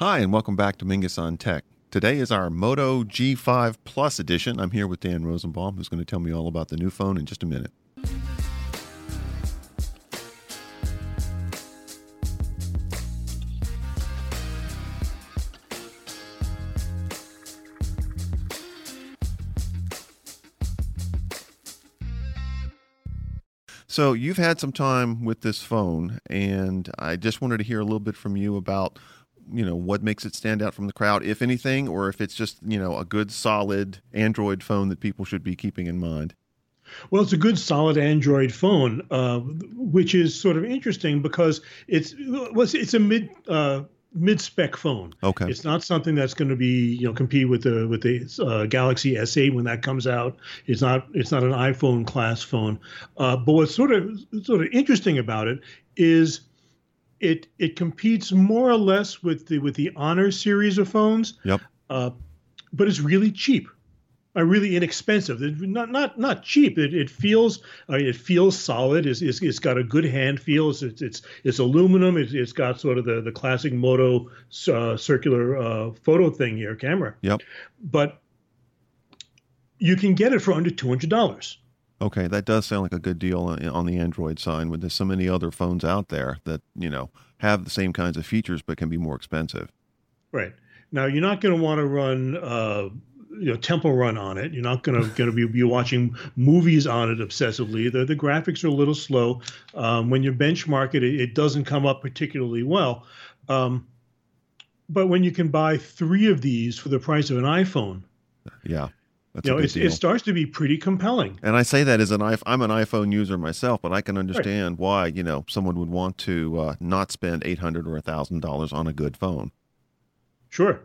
Hi, and welcome back to Mingis on Tech. Today is our Moto G5 Plus edition. I'm here with Dan Rosenbaum, who's going to tell me all about the new phone in just a minute. So, you've had some time with this phone, and I just wanted to hear a little bit from you about you know what makes it stand out from the crowd if anything or if it's just you know a good solid android phone that people should be keeping in mind well, it's a good, solid Android phone, uh, which is sort of interesting because it's well, it's a mid uh, mid spec phone. Okay, it's not something that's going to be you know compete with the with the uh, Galaxy S8 when that comes out. It's not it's not an iPhone class phone. Uh, but what's sort of sort of interesting about it is it it competes more or less with the with the Honor series of phones. Yep. Uh, but it's really cheap, uh, really inexpensive. Not not not cheap. It, it feels uh, it feels solid. It's, it's, it's got a good hand feel. It's it's it's, aluminum. It's, it's got sort of the the classic Moto uh, circular uh, photo thing here, camera. Yep. But you can get it for under two hundred dollars. Okay, that does sound like a good deal on the Android side. When there's so many other phones out there that you know have the same kinds of features but can be more expensive. Right now, you're not going to want to run. Uh, you know, Temple Run on it. You're not going to going to be, be watching movies on it obsessively. The the graphics are a little slow. Um, when you benchmark it, it, it, doesn't come up particularly well. Um, but when you can buy three of these for the price of an iPhone, yeah, that's you know, it starts to be pretty compelling. And I say that as an I'm an iPhone user myself, but I can understand right. why you know someone would want to uh, not spend eight hundred or thousand dollars on a good phone. Sure.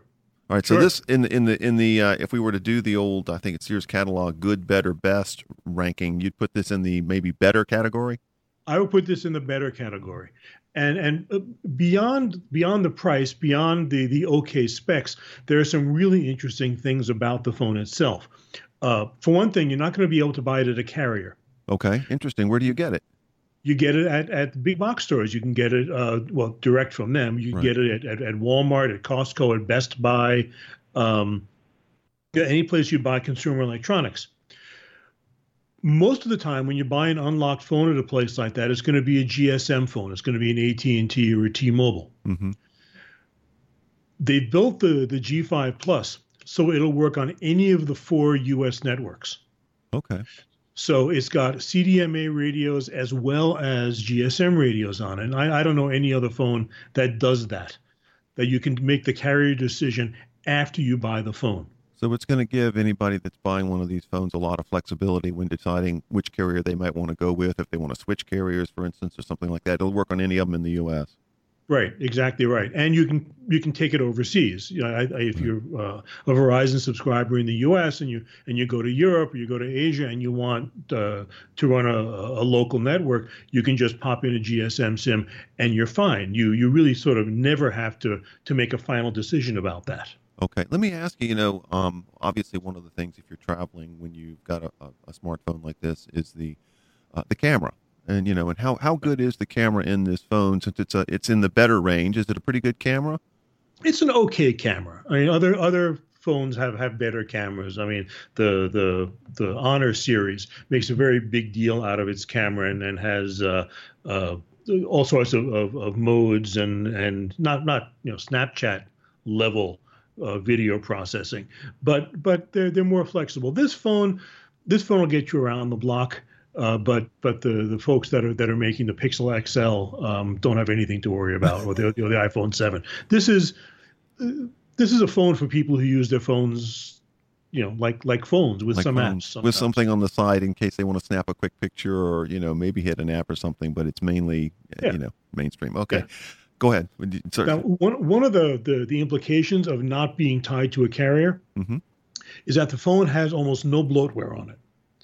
All right. Sure. So this in the in the in the uh, if we were to do the old I think it's Sears catalog good, better, best ranking, you'd put this in the maybe better category. I would put this in the better category and and uh, beyond beyond the price, beyond the the okay specs, there are some really interesting things about the phone itself. Uh, for one thing, you're not going to be able to buy it at a carrier. Okay, interesting. Where do you get it? You get it at, at big box stores. You can get it, uh, well, direct from them. You can right. get it at, at, at, Walmart, at Costco, at Best Buy, um, any place you buy consumer electronics most of the time when you buy an unlocked phone at a place like that, it's going to be a GSM phone. It's going to be an AT&T or a T-Mobile. Mm-hmm. They built the the G5 Plus so it'll work on any of the four U.S. networks. Okay. So it's got CDMA radios as well as GSM radios on it. And I, I don't know any other phone that does that, that you can make the carrier decision after you buy the phone. So it's going to give anybody that's buying one of these phones a lot of flexibility when deciding which carrier they might want to go with. If they want to switch carriers, for instance, or something like that, it'll work on any of them in the U.S. Right, exactly right, and you can you can take it overseas. You know, I, I, if you're uh, a Verizon subscriber in the U.S. and you and you go to Europe or you go to Asia and you want uh, to run a, a, local network, you can just pop in a GSM SIM and you're fine. You you really sort of never have to to make a final decision about that. Okay, let me ask you. You know, um, obviously, one of the things if you're traveling when you've got a, a, a smartphone like this is the uh, the camera, and you know, and how how good is the camera in this phone since it's a it's in the better range? Is it a pretty good camera? It's an okay camera. I mean, other other phones have have better cameras. I mean, the the the Honor series makes a very big deal out of its camera and, and has uh, uh, all sorts of, of, of modes and and not not you know Snapchat level uh, video processing, but but they're they're more flexible. This phone, this phone will get you around the block. Uh, but but the, the folks that are that are making the Pixel XL um, don't have anything to worry about, or the, or the iPhone Seven. This is uh, this is a phone for people who use their phones, you know, like like phones with like some phones, apps, sometimes. with something on the side in case they want to snap a quick picture or you know maybe hit an app or something. But it's mainly yeah. you know mainstream. Okay. Yeah. Go ahead. Sorry. Now, one, one of the, the, the implications of not being tied to a carrier mm-hmm. is that the phone has almost no bloatware on it.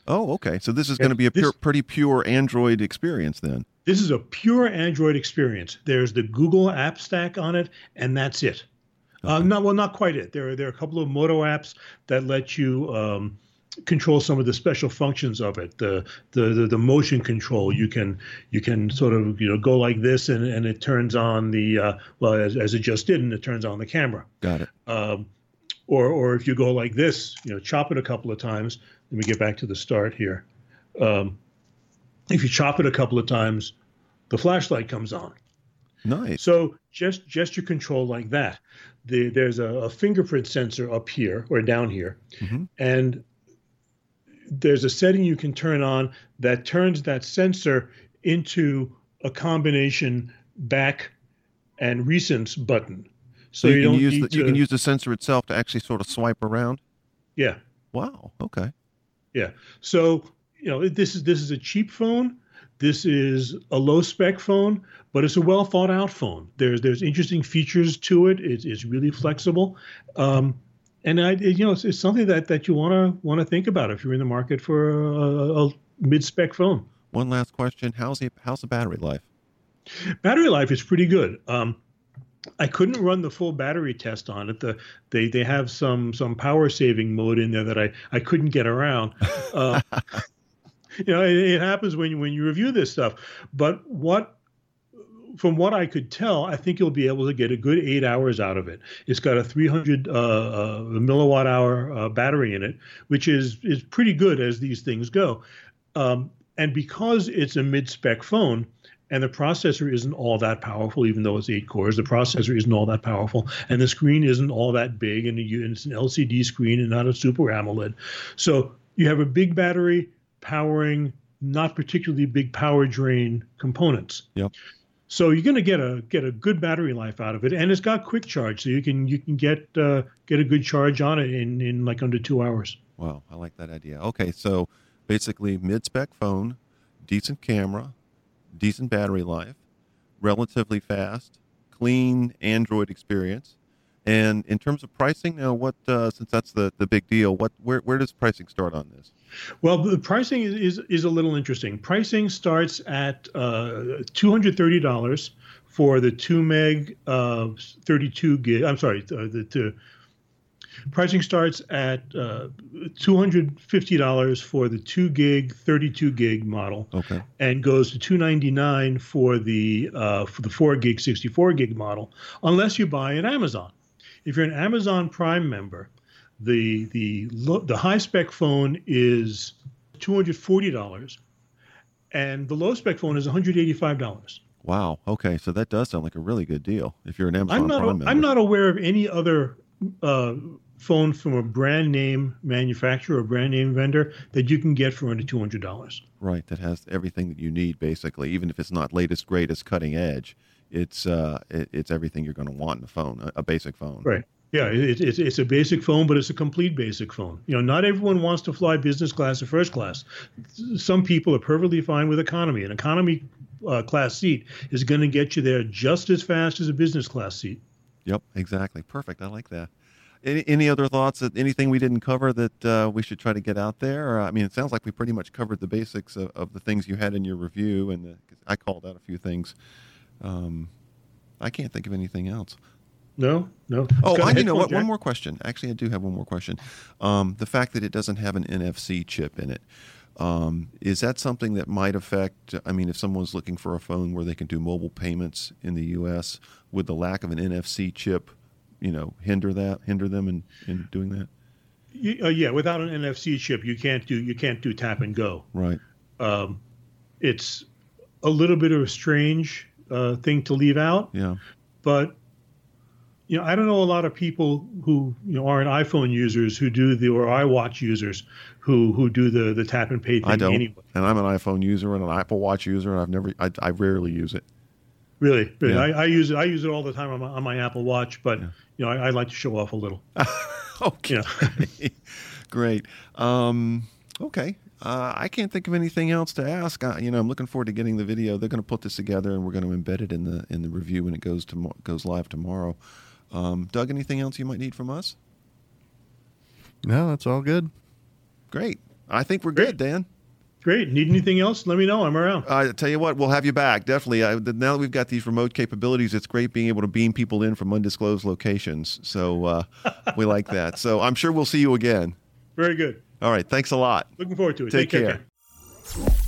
Oh, okay. So this is going to be a pure, pretty pure Android experience then. This is a pure Android experience. There's the Google App Stack on it, and that's it. Uh, okay. Uh, not well, not quite it. There are there are a couple of Moto apps that let you um, control some of the special functions of it the, the the the, motion control. You can you can sort of you know go like this and, and it turns on the uh, well as, as it just did and it turns on the camera. Got it. Um, or or if you go like this you know chop it a couple of times. Let me get back to the start here. Um, if you chop it a couple of times the flashlight comes on. Nice. So just gesture control like that. The, there's a, a, fingerprint sensor up here or down here. Mm-hmm. and there's a setting you can turn on that turns that sensor into a combination back and recents button. So, so you, you, don't use the, to, you can use the sensor itself to actually sort of swipe around. Yeah. Wow. Okay. Yeah. So you know this is this is a cheap phone. This is a low spec phone, but it's a well thought out phone. There's there's interesting features to it. It's, it's really flexible. Um, and I, you know, it's, it's something that, that you want to want to think about if you're in the market for a, a mid spec phone. One last question: How's the how's the battery life? Battery life is pretty good. Um, I couldn't run the full battery test on it. The they they have some some power saving mode in there that I I couldn't get around. Uh, you know, it, it happens when when you review this stuff. But what from what I could tell, I think you'll be able to get a good eight hours out of it. It's got a 300 uh, uh, milliwatt hour uh, battery in it, which is is pretty good as these things go. Um, and because it's a mid spec phone, and the processor isn't all that powerful, even though it's eight cores. The processor isn't all that powerful, and the screen isn't all that big, and it's an LCD screen and not a Super AMOLED. So you have a big battery powering not particularly big power drain components. Yep. So you're going to get a get a good battery life out of it, and it's got quick charge, so you can you can get uh, get a good charge on it in in like under two hours. Wow, I like that idea. Okay, so basically mid spec phone, decent camera, decent battery life, relatively fast, clean Android experience, and in terms of pricing, now what uh, since that's the the big deal, what where where does pricing start on this? Well, the pricing is is, is a little interesting. Pricing starts at uh, two hundred thirty dollars for the two meg uh, thirty two gig. I'm sorry, uh, the, the pricing starts at uh, two hundred fifty dollars for the two gig, thirty two gig model, okay. and goes to two ninety nine for the uh, for the four gig, sixty four gig model, unless you buy an Amazon. If you're an Amazon Prime member, the the the high spec phone is two hundred forty dollars, and the low spec phone is one hundred eighty five dollars. Wow. Okay, so that does sound like a really good deal if you're an Amazon I'm not, Prime member. I'm not aware of any other uh, phone from a brand name manufacturer or brand name vendor that you can get for under two hundred dollars. Right. That has everything that you need, basically, even if it's not latest, greatest, cutting edge it's uh, it, it's everything you're going to want in a phone, a, a basic phone. Right. Yeah, it, it's it's a basic phone, but it's a complete basic phone. You know, not everyone wants to fly business class or first class. Some people are perfectly fine with economy. An economy uh, class seat is going to get you there just as fast as a business class seat. Yep, exactly. Perfect. I like that. Any, any other thoughts? Anything we didn't cover that uh, we should try to get out there? I mean, it sounds like we pretty much covered the basics of, of the things you had in your review, and the, I called out a few things. Um, I can't think of anything else. No, no. Oh, I, you know what? Jack. One more question. Actually, I do have one more question. Um, the fact that it doesn't have an NFC chip in it. Um, is that something that might affect? I mean, if someone's looking for a phone where they can do mobile payments in the U.S., would the lack of an NFC chip, you know, hinder that, hinder them in, in doing that? You, uh, yeah, without an NFC chip, you can't do you can't do tap and go. Right. Um, it's a little bit of a strange uh, thing to leave out. Yeah. But you know, I don't know a lot of people who you know aren't iPhone users who do the or iWatch users who who do the the tap and pay thing. I don't, anyway. and I'm an iPhone user and an Apple Watch user, and I've never, I, I rarely use it. Really, really. Yeah. I, I, use it. I use it all the time on my, on my Apple Watch, but yeah. you know, I, I, like to show off a little. okay, great. Um, okay, uh, I can't think of anything else to ask. I, you know, I'm looking forward to getting the video. They're going to put this together, and we're going to embed it in the in the review when it goes to goes live tomorrow. Um, Doug, anything else you might need from us? No, that's all good. Great. I think we're good, Dan. Great. Need anything else? Let me know. I'm around. I tell you what, we'll have you back definitely. I, now that we've got these remote capabilities, it's great being able to beam people in from undisclosed locations. So uh, we like that. So I'm sure we'll see you again. Very good. All right. Thanks a lot. Looking forward to it. Take, Take care. care.